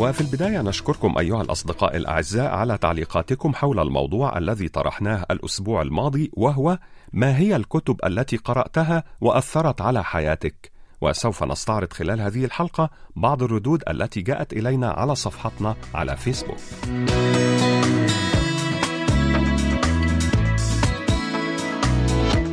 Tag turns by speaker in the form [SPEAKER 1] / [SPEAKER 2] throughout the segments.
[SPEAKER 1] وفي البداية نشكركم أيها الأصدقاء الأعزاء على تعليقاتكم حول الموضوع الذي طرحناه الأسبوع الماضي وهو ما هي الكتب التي قرأتها وأثرت على حياتك؟ وسوف نستعرض خلال هذه الحلقة بعض الردود التي جاءت إلينا على صفحتنا على فيسبوك.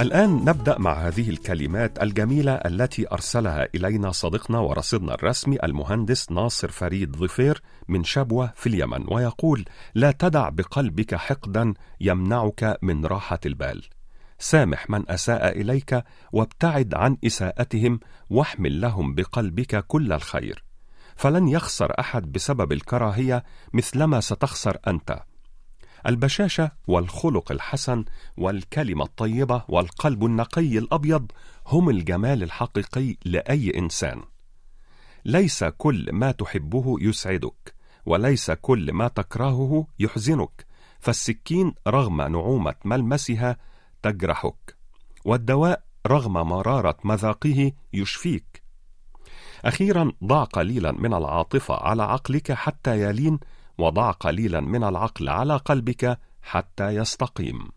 [SPEAKER 1] الآن نبدأ مع هذه الكلمات الجميلة التي أرسلها إلينا صديقنا ورصيدنا الرسمي المهندس ناصر فريد ظفير من شبوة في اليمن ويقول: لا تدع بقلبك حقدا يمنعك من راحة البال. سامح من أساء إليك وابتعد عن إساءتهم واحمل لهم بقلبك كل الخير. فلن يخسر أحد بسبب الكراهية مثلما ستخسر أنت. البشاشة والخلق الحسن والكلمة الطيبة والقلب النقي الأبيض هم الجمال الحقيقي لأي إنسان. ليس كل ما تحبه يسعدك، وليس كل ما تكرهه يحزنك، فالسكين رغم نعومة ملمسها تجرحك، والدواء رغم مرارة مذاقه يشفيك. أخيرا ضع قليلا من العاطفة على عقلك حتى يلين وضع قليلا من العقل على قلبك حتى يستقيم.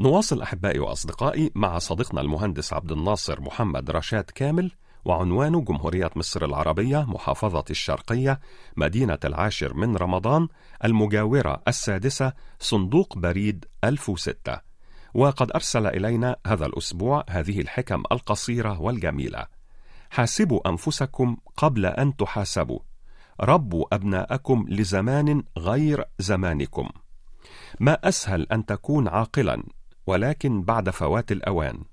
[SPEAKER 1] نواصل أحبائي وأصدقائي مع صديقنا المهندس عبد الناصر محمد رشاد كامل وعنوانه جمهورية مصر العربية محافظة الشرقية مدينة العاشر من رمضان المجاورة السادسة صندوق بريد 1006 وقد أرسل إلينا هذا الأسبوع هذه الحكم القصيرة والجميلة. حاسبوا أنفسكم قبل أن تحاسبوا. ربوا أبناءكم لزمان غير زمانكم. ما أسهل أن تكون عاقلا ولكن بعد فوات الأوان.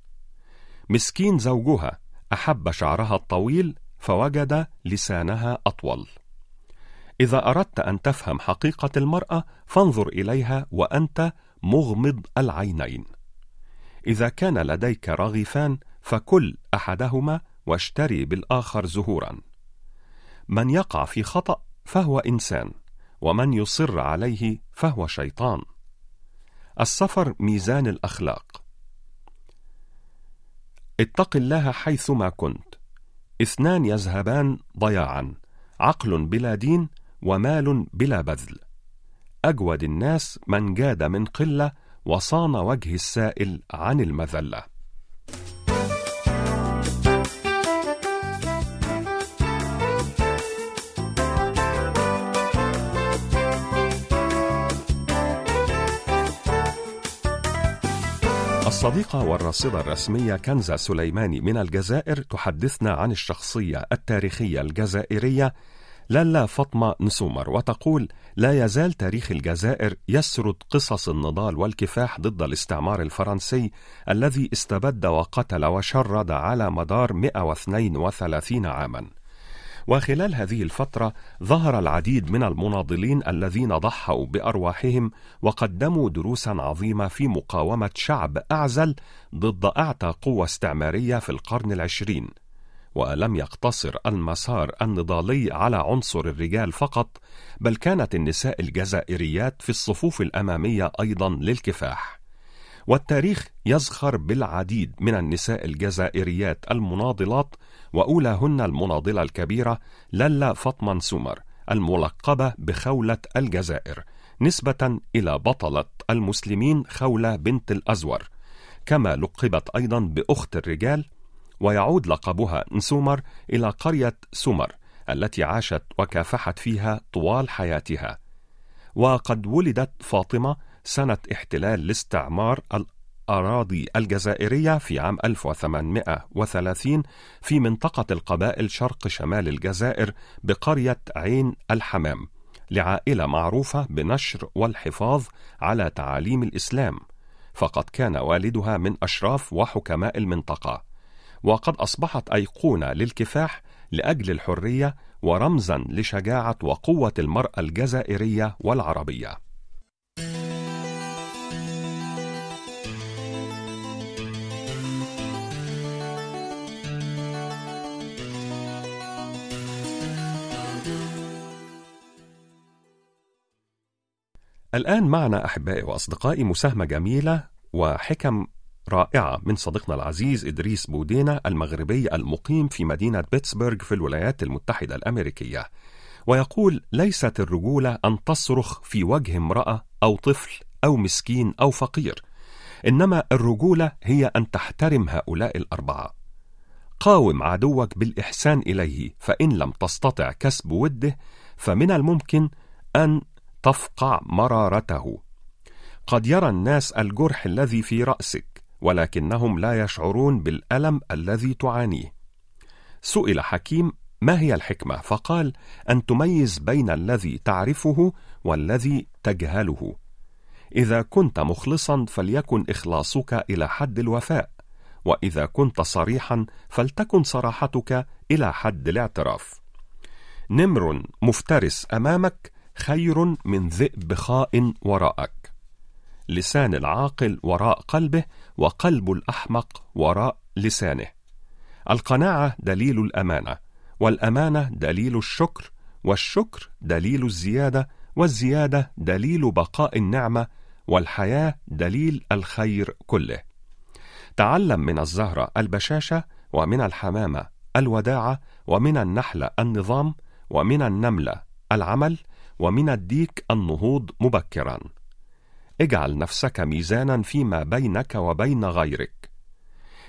[SPEAKER 1] مسكين زوجها أحب شعرها الطويل فوجد لسانها أطول. إذا أردت أن تفهم حقيقة المرأة فانظر إليها وأنت مغمض العينين. إذا كان لديك رغيفان فكل أحدهما واشتري بالآخر زهورا. من يقع في خطأ فهو إنسان ومن يصر عليه فهو شيطان. السفر ميزان الأخلاق. اتق الله حيثما كنت. اثنان يذهبان ضياعا عقل بلا دين ومال بلا بذل. أجود الناس من جاد من قلة وصان وجه السائل عن المذلة. الصديقة والراصدة الرسمية كنزة سليماني من الجزائر تحدثنا عن الشخصية التاريخية الجزائرية لالا فاطمة نسومر وتقول لا يزال تاريخ الجزائر يسرد قصص النضال والكفاح ضد الاستعمار الفرنسي الذي استبد وقتل وشرد على مدار 132 عاما. وخلال هذه الفترة ظهر العديد من المناضلين الذين ضحوا بأرواحهم وقدموا دروسا عظيمة في مقاومة شعب أعزل ضد أعتى قوة استعمارية في القرن العشرين. ولم يقتصر المسار النضالي على عنصر الرجال فقط بل كانت النساء الجزائريات في الصفوف الأمامية أيضا للكفاح. والتاريخ يزخر بالعديد من النساء الجزائريات المناضلات وأولاهن المناضلة الكبيرة للا فاطمة سومر الملقبة بخولة الجزائر نسبة إلى بطلة المسلمين خولة بنت الأزور. كما لقبت أيضا بأخت الرجال ويعود لقبها نسومر إلى قرية سومر التي عاشت وكافحت فيها طوال حياتها. وقد ولدت فاطمة سنة احتلال الاستعمار الأراضي الجزائرية في عام 1830 في منطقة القبائل شرق شمال الجزائر بقرية عين الحمام لعائلة معروفة بنشر والحفاظ على تعاليم الإسلام. فقد كان والدها من أشراف وحكماء المنطقة. وقد أصبحت أيقونة للكفاح لأجل الحرية ورمزا لشجاعة وقوة المرأة الجزائرية والعربية. الآن معنا أحبائي وأصدقائي مساهمة جميلة وحكم رائعة من صديقنا العزيز إدريس بودينا المغربي المقيم في مدينة بيتسبرغ في الولايات المتحدة الأمريكية. ويقول ليست الرجولة أن تصرخ في وجه امرأة أو طفل أو مسكين أو فقير إنما الرجولة هي أن تحترم هؤلاء الأربعة. قاوم عدوك بالإحسان إليه فإن لم تستطع كسب وده فمن الممكن أن تفقع مرارته. قد يرى الناس الجرح الذي في رأسك ولكنهم لا يشعرون بالألم الذي تعانيه. سئل حكيم ما هي الحكمة؟ فقال أن تميز بين الذي تعرفه والذي تجهله. إذا كنت مخلصا فليكن إخلاصك إلى حد الوفاء وإذا كنت صريحا فلتكن صراحتك إلى حد الاعتراف. نمر مفترس أمامك خير من ذئب خاء وراءك. لسان العاقل وراء قلبه وقلب الأحمق وراء لسانه. القناعة دليل الأمانة والأمانة دليل الشكر والشكر دليل الزيادة والزيادة دليل بقاء النعمة والحياة دليل الخير كله. تعلم من الزهرة البشاشة ومن الحمامة الوداعة ومن النحله النظام ومن النملة العمل ومن الديك النهوض مبكرا. اجعل نفسك ميزانا فيما بينك وبين غيرك.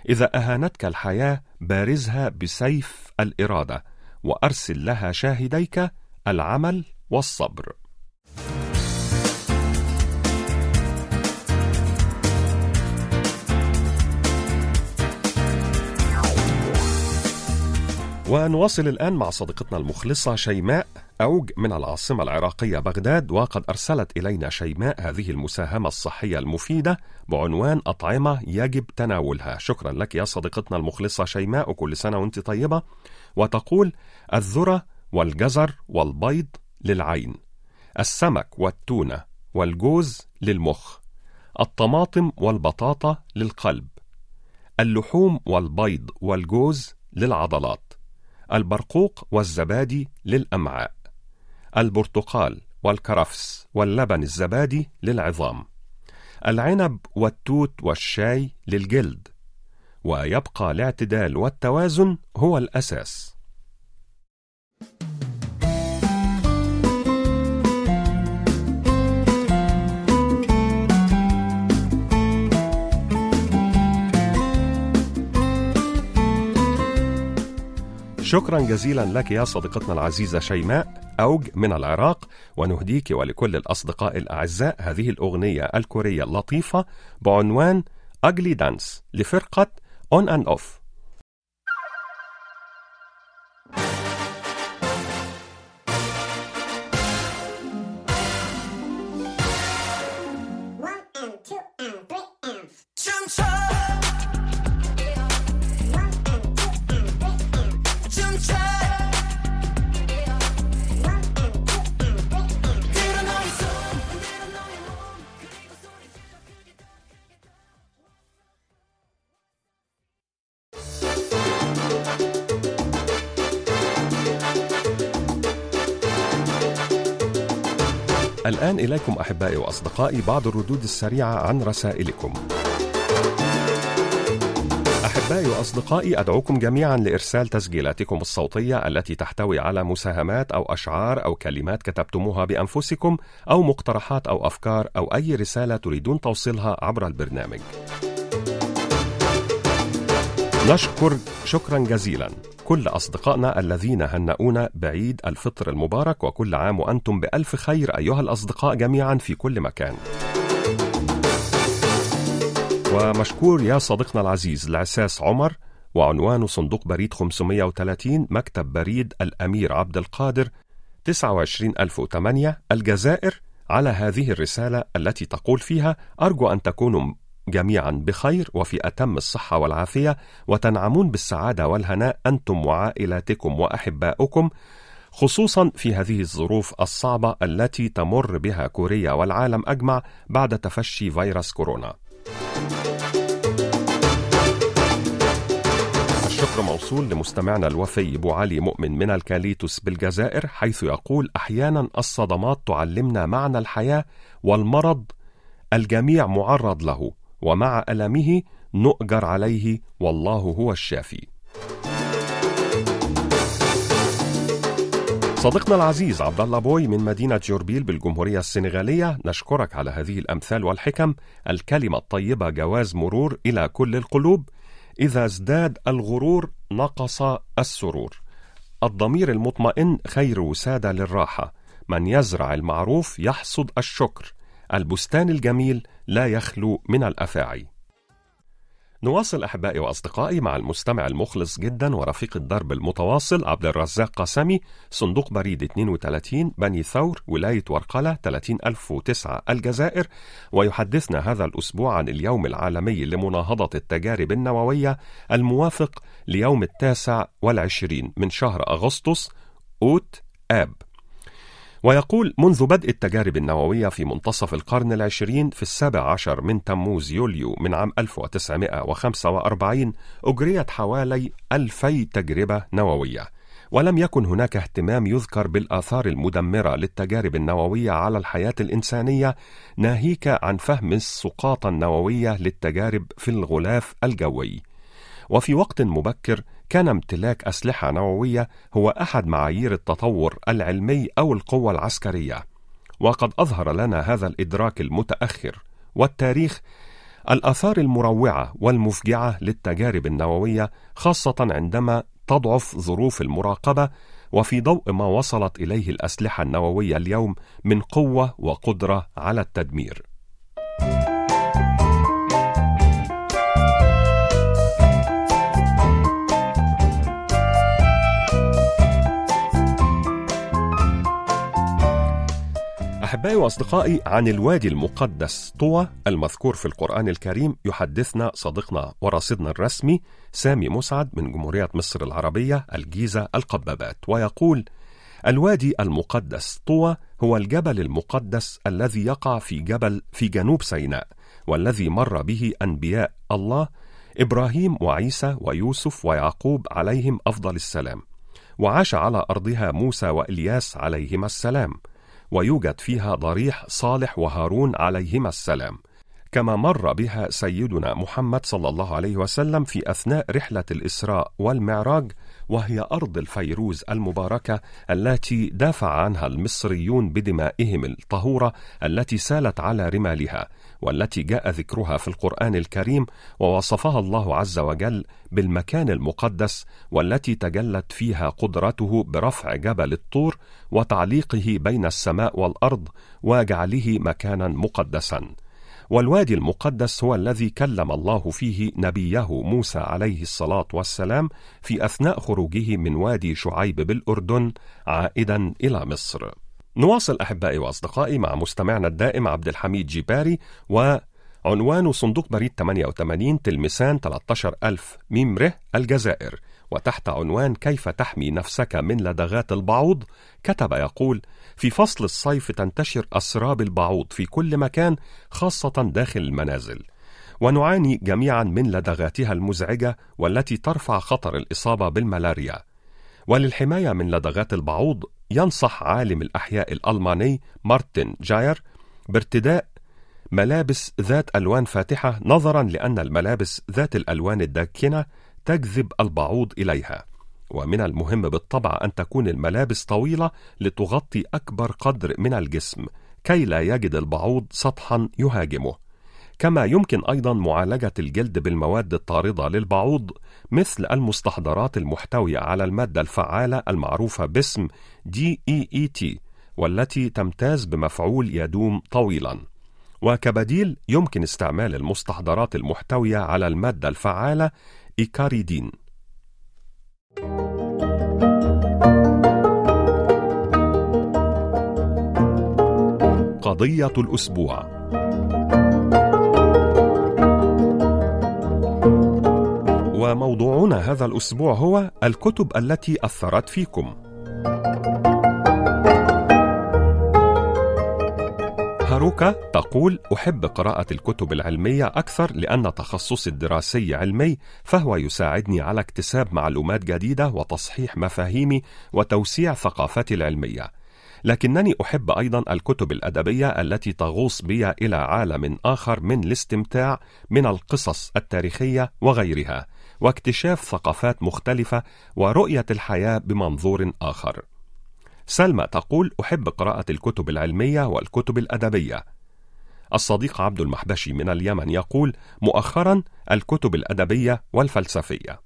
[SPEAKER 1] إذا أهانتك الحياة بارزها بسيف الإرادة وأرسل لها شاهديك العمل والصبر. ونواصل الآن مع صديقتنا المخلصة شيماء. أوج من العاصمة العراقية بغداد وقد أرسلت إلينا شيماء هذه المساهمة الصحية المفيدة بعنوان أطعمة يجب تناولها. شكرا لك يا صديقتنا المخلصة شيماء وكل سنة وأنت طيبة. وتقول الذرة والجزر والبيض للعين السمك والتونة والجوز للمخ الطماطم والبطاطا للقلب اللحوم والبيض والجوز للعضلات البرقوق والزبادي للأمعاء. البرتقال والكرفس واللبن الزبادي للعظام العنب والتوت والشاي للجلد ويبقى الاعتدال والتوازن هو الأساس. شكرا جزيلا لك يا صديقتنا العزيزة شيماء أوج من العراق ونهديك ولكل الأصدقاء الأعزاء هذه الأغنية الكورية اللطيفة بعنوان Ugly Dance لفرقة On and Off. إليكم أحبائي وأصدقائي بعض الردود السريعة عن رسائلكم. أحبائي وأصدقائي أدعوكم جميعا لإرسال تسجيلاتكم الصوتية التي تحتوي على مساهمات أو أشعار أو كلمات كتبتموها بأنفسكم أو مقترحات أو أفكار أو أي رسالة تريدون توصيلها عبر البرنامج. نشكر شكرا جزيلا كل أصدقائنا الذين هنؤونا بعيد الفطر المبارك وكل عام وأنتم بألف خير أيها الأصدقاء جميعا في كل مكان. ومشكور يا صديقنا العزيز العساس عمر وعنوان صندوق بريد 530 مكتب بريد الأمير عبد القادر 29008 الجزائر على هذه الرسالة التي تقول فيها أرجو أن تكونوا جميعا بخير وفي أتم الصحة والعافية وتنعمون بالسعادة والهناء أنتم وعائلاتكم وأحباؤكم خصوصا في هذه الظروف الصعبة التي تمر بها كوريا والعالم أجمع بعد تفشي فيروس كورونا. الشكر موصول لمستمعنا الوفي أبو علي مؤمن من الكاليتوس بالجزائر حيث يقول أحيانا الصدمات تعلمنا معنى الحياة والمرض الجميع معرض له ومع ألمه نؤجر عليه والله هو الشافي. صديقنا العزيز عبد الله بوي من مدينة جوربيل بالجمهورية السنغالية نشكرك على هذه الأمثال والحكم الكلمة الطيبة جواز مرور إلى كل القلوب. إذا ازداد الغرور نقص السرور. الضمير المطمئن خير وسادة للراحة. من يزرع المعروف يحصد الشكر. البستان الجميل لا يخلو من الأفاعي. نواصل أحبائي وأصدقائي مع المستمع المخلص جدا ورفيق الدرب المتواصل عبد الرزاق قاسمي صندوق بريد 32 بني ثور ولاية ورقلة 30009 الجزائر. ويحدثنا هذا الأسبوع عن اليوم العالمي لمناهضة التجارب النووية الموافق ليوم التاسع والعشرين من شهر أغسطس أوت آب. ويقول منذ بدء التجارب النووية في منتصف القرن العشرين في السابع عشر من تموز يوليو من عام 1945 أجريت حوالي ألفي تجربة نووية. ولم يكن هناك اهتمام يذكر بالآثار المدمرة للتجارب النووية على الحياة الإنسانية ناهيك عن فهم السقاطة النووية للتجارب في الغلاف الجوي. وفي وقت مبكر كان امتلاك أسلحة نووية هو أحد معايير التطور العلمي أو القوة العسكرية. وقد أظهر لنا هذا الإدراك المتأخر والتاريخ الآثار المروعة والمفجعة للتجارب النووية خاصة عندما تضعف ظروف المراقبة وفي ضوء ما وصلت إليه الأسلحة النووية اليوم من قوة وقدرة على التدمير. أحبائي وأصدقائي عن الوادي المقدس طوى المذكور في القرآن الكريم يحدثنا صديقنا ورصيدنا الرسمي سامي مسعد من جمهورية مصر العربية الجيزة القبابات ويقول الوادي المقدس طوى هو الجبل المقدس الذي يقع في جبل في جنوب سيناء والذي مر به أنبياء الله إبراهيم وعيسى ويوسف ويعقوب عليهم أفضل السلام وعاش على أرضها موسى وإلياس عليهما السلام ويوجد فيها ضريح صالح وهارون عليهما السلام. كما مر بها سيدنا محمد صلى الله عليه وسلم في أثناء رحلة الإسراء والمعراج وهي أرض الفيروز المباركة التي دافع عنها المصريون بدمائهم الطهورة التي سالت على رمالها والتي جاء ذكرها في القرآن الكريم ووصفها الله عز وجل بالمكان المقدس والتي تجلت فيها قدرته برفع جبل الطور وتعليقه بين السماء والأرض وجعله مكانا مقدسا. والوادي المقدس هو الذي كلم الله فيه نبيه موسى عليه الصلاة والسلام في أثناء خروجه من وادي شعيب بالأردن عائدا إلى مصر. نواصل أحبائي وأصدقائي مع مستمعنا الدائم عبد الحميد جيباري وعنوان صندوق بريد 88 تلمسان 13000 ميم ر الجزائر وتحت عنوان كيف تحمي نفسك من لدغات البعوض كتب يقول في فصل الصيف تنتشر أسراب البعوض في كل مكان خاصة داخل المنازل. ونعاني جميعا من لدغاتها المزعجة والتي ترفع خطر الإصابة بالملاريا. وللحماية من لدغات البعوض ينصح عالم الأحياء الألماني مارتن جاير بارتداء ملابس ذات ألوان فاتحة نظرا لأن الملابس ذات الألوان الداكنة تجذب البعوض إليها. ومن المهم بالطبع أن تكون الملابس طويلة لتغطي أكبر قدر من الجسم كي لا يجد البعوض سطحا يهاجمه. كما يمكن أيضا معالجة الجلد بالمواد الطاردة للبعوض مثل المستحضرات المحتوية على المادة الفعالة المعروفة باسم DEET والتي تمتاز بمفعول يدوم طويلا. وكبديل يمكن استعمال المستحضرات المحتوية على المادة الفعالة إيكاريدين. قضية الأسبوع. وموضوعنا هذا الأسبوع هو الكتب التي أثرت فيكم. هاروكا تقول أحب قراءة الكتب العلمية أكثر لأن تخصصي الدراسي علمي فهو يساعدني على اكتساب معلومات جديدة وتصحيح مفاهيمي وتوسيع ثقافتي العلمية. لكنني أحب أيضا الكتب الأدبية التي تغوص بي إلى عالم آخر من الاستمتاع من القصص التاريخية وغيرها واكتشاف ثقافات مختلفة ورؤية الحياة بمنظور آخر. سلمى تقول أحب قراءة الكتب العلمية والكتب الأدبية. الصديق عبد المحبشي من اليمن يقول مؤخرا الكتب الأدبية والفلسفية.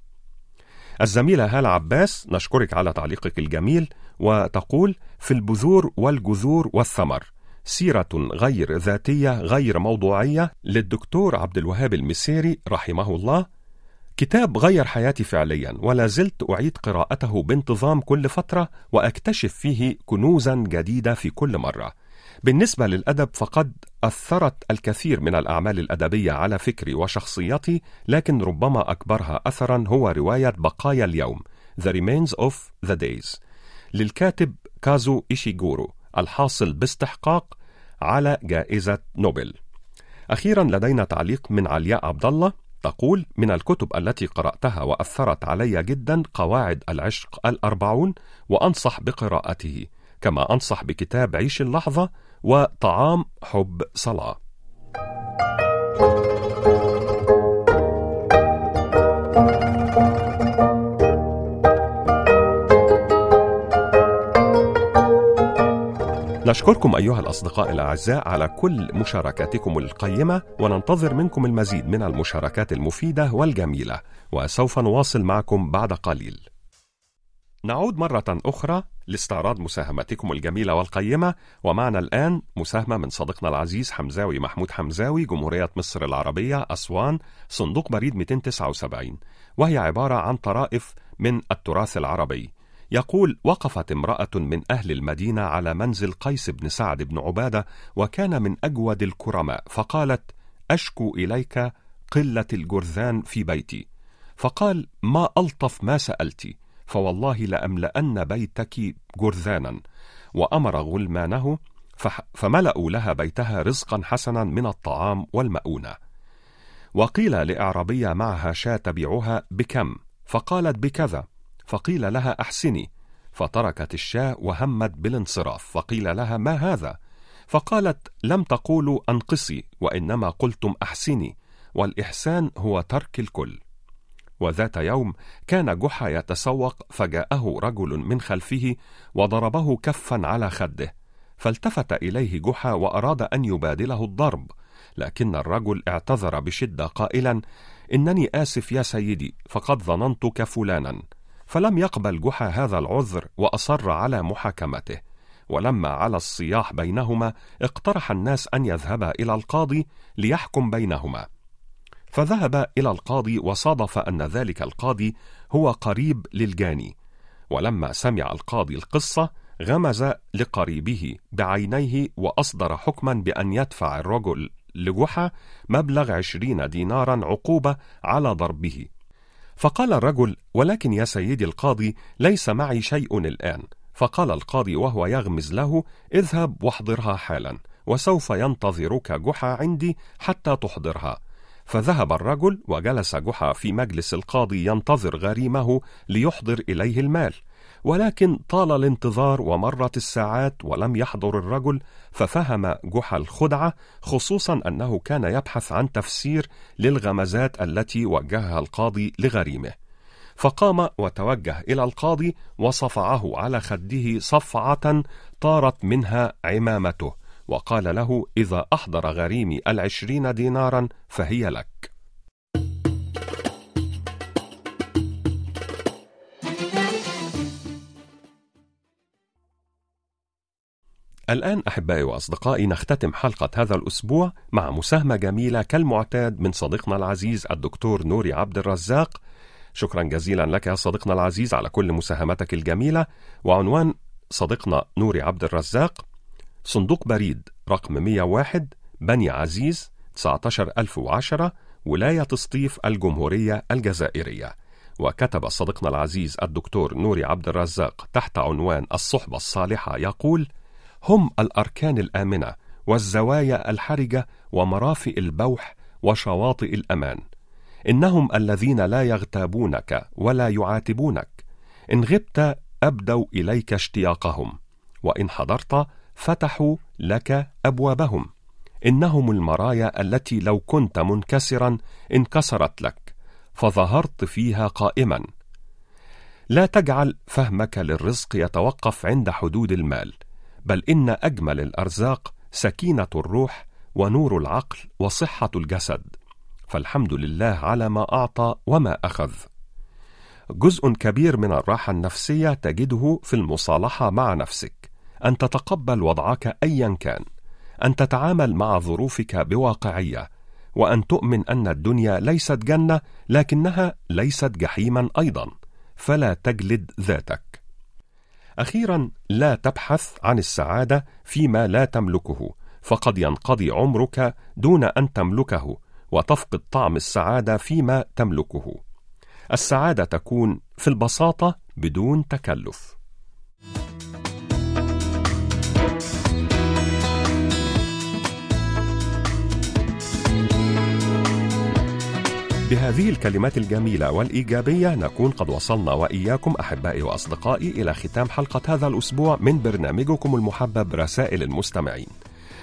[SPEAKER 1] الزميلة هالة عباس نشكرك على تعليقك الجميل وتقول في البذور والجذور والثمر سيرة غير ذاتية غير موضوعية للدكتور عبد الوهاب المسيري رحمه الله كتاب غير حياتي فعليا ولا زلت أعيد قراءته بانتظام كل فترة وأكتشف فيه كنوزا جديدة في كل مرة. بالنسبة للأدب فقد أثرت الكثير من الأعمال الأدبية على فكري وشخصيتي لكن ربما أكبرها أثرا هو رواية بقايا اليوم The Remains of the Days للكاتب كازو إيشيغورو الحاصل باستحقاق على جائزة نوبل. أخيرا لدينا تعليق من علياء عبد الله تقول من الكتب التي قرأتها وأثرت علي جدا قواعد العشق الأربعون وأنصح بقراءته كما أنصح بكتاب عيش اللحظة وطعام حب صلاة. نشكركم أيها الأصدقاء الأعزاء على كل مشاركاتكم القيمة وننتظر منكم المزيد من المشاركات المفيدة والجميلة وسوف نواصل معكم بعد قليل. نعود مرة أخرى لاستعراض مساهماتكم الجميلة والقيمة ومعنا الآن مساهمة من صديقنا العزيز حمزاوي محمود حمزاوي جمهورية مصر العربية أسوان صندوق بريد 279 وهي عبارة عن طرائف من التراث العربي. يقول وقفت امرأة من أهل المدينة على منزل قيس بن سعد بن عبادة وكان من أجود الكرماء فقالت أشكو إليك قلة الجرذان في بيتي. فقال ما ألطف ما سألت فوالله لأملأن بيتك جرذانا. وأمر غلمانه فملأوا لها بيتها رزقا حسنا من الطعام والمؤونة. وقيل لإعرابية معها شاة تبيعها بكم؟ فقالت بكذا. فقيل لها أحسني. فتركت الشاة وهمت بالانصراف. فقيل لها ما هذا؟ فقالت لم تقولوا أنقصي وإنما قلتم أحسني. والإحسان هو ترك الكل. وذات يوم كان جحا يتسوق فجاءه رجل من خلفه وضربه كفا على خده. فالتفت إليه جحا وأراد أن يبادله الضرب. لكن الرجل اعتذر بشدة قائلا إنني آسف يا سيدي فقد ظننتك فلانا. فلم يقبل جحا هذا العذر وأصر على محاكمته. ولما على الصياح بينهما اقترح الناس أن يذهبا إلى القاضي ليحكم بينهما. فذهب إلى القاضي وصادف أن ذلك القاضي هو قريب للجاني. ولما سمع القاضي القصة غمز لقريبه بعينيه وأصدر حكما بأن يدفع الرجل لجحا مبلغ عشرين دينارا عقوبة على ضربه. فقال الرجل ولكن يا سيدي القاضي ليس معي شيء الآن. فقال القاضي وهو يغمز له اذهب واحضرها حالا وسوف ينتظرك جحا عندي حتى تحضرها. فذهب الرجل وجلس جحا في مجلس القاضي ينتظر غريمه ليحضر إليه المال. ولكن طال الانتظار ومرت الساعات ولم يحضر الرجل ففهم جحا الخدعة خصوصا أنه كان يبحث عن تفسير للغمزات التي وجهها القاضي لغريمه. فقام وتوجه إلى القاضي وصفعه على خده صفعة طارت منها عمامته وقال له إذا أحضر غريمي العشرين دينارا فهي لك. الآن أحبائي وأصدقائي نختتم حلقة هذا الأسبوع مع مساهمة جميلة كالمعتاد من صديقنا العزيز الدكتور نوري عبد الرزاق. شكرا جزيلا لك يا صديقنا العزيز على كل مساهمتك الجميلة. وعنوان صديقنا نوري عبد الرزاق صندوق بريد رقم 101 بني عزيز 19010 ولاية سطيف الجمهورية الجزائرية. وكتب صديقنا العزيز الدكتور نوري عبد الرزاق تحت عنوان الصحبة الصالحة يقول هم الأركان الآمنة والزوايا الحرجة ومرافئ البوح وشواطئ الأمان. إنهم الذين لا يغتابونك ولا يعاتبونك. إن غبت أبدوا إليك اشتياقهم وإن حضرت فتحوا لك أبوابهم. إنهم المرايا التي لو كنت منكسرا انكسرت لك فظهرت فيها قائما. لا تجعل فهمك للرزق يتوقف عند حدود المال. بل إن أجمل الأرزاق سكينة الروح ونور العقل وصحة الجسد. فالحمد لله على ما أعطى وما أخذ. جزء كبير من الراحة النفسية تجده في المصالحة مع نفسك. أن تتقبل وضعك أيا كان. أن تتعامل مع ظروفك بواقعية. وأن تؤمن أن الدنيا ليست جنة لكنها ليست جحيما أيضا. فلا تجلد ذاتك. أخيرا لا تبحث عن السعادة فيما لا تملكه فقد ينقضي عمرك دون أن تملكه وتفقد طعم السعادة فيما تملكه. السعادة تكون في البساطة بدون تكلف. بهذه الكلمات الجميلة والإيجابية نكون قد وصلنا وإياكم أحبائي وأصدقائي إلى ختام حلقة هذا الأسبوع من برنامجكم المحبب رسائل المستمعين.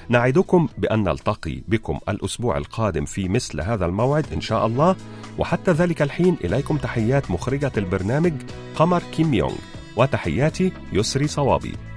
[SPEAKER 1] نعدكم بأن نلتقي بكم الأسبوع القادم في مثل هذا الموعد إن شاء الله. وحتى ذلك الحين إليكم تحيات مخرجة البرنامج قمر كيم يونغ. وتحياتي يسري صوابي.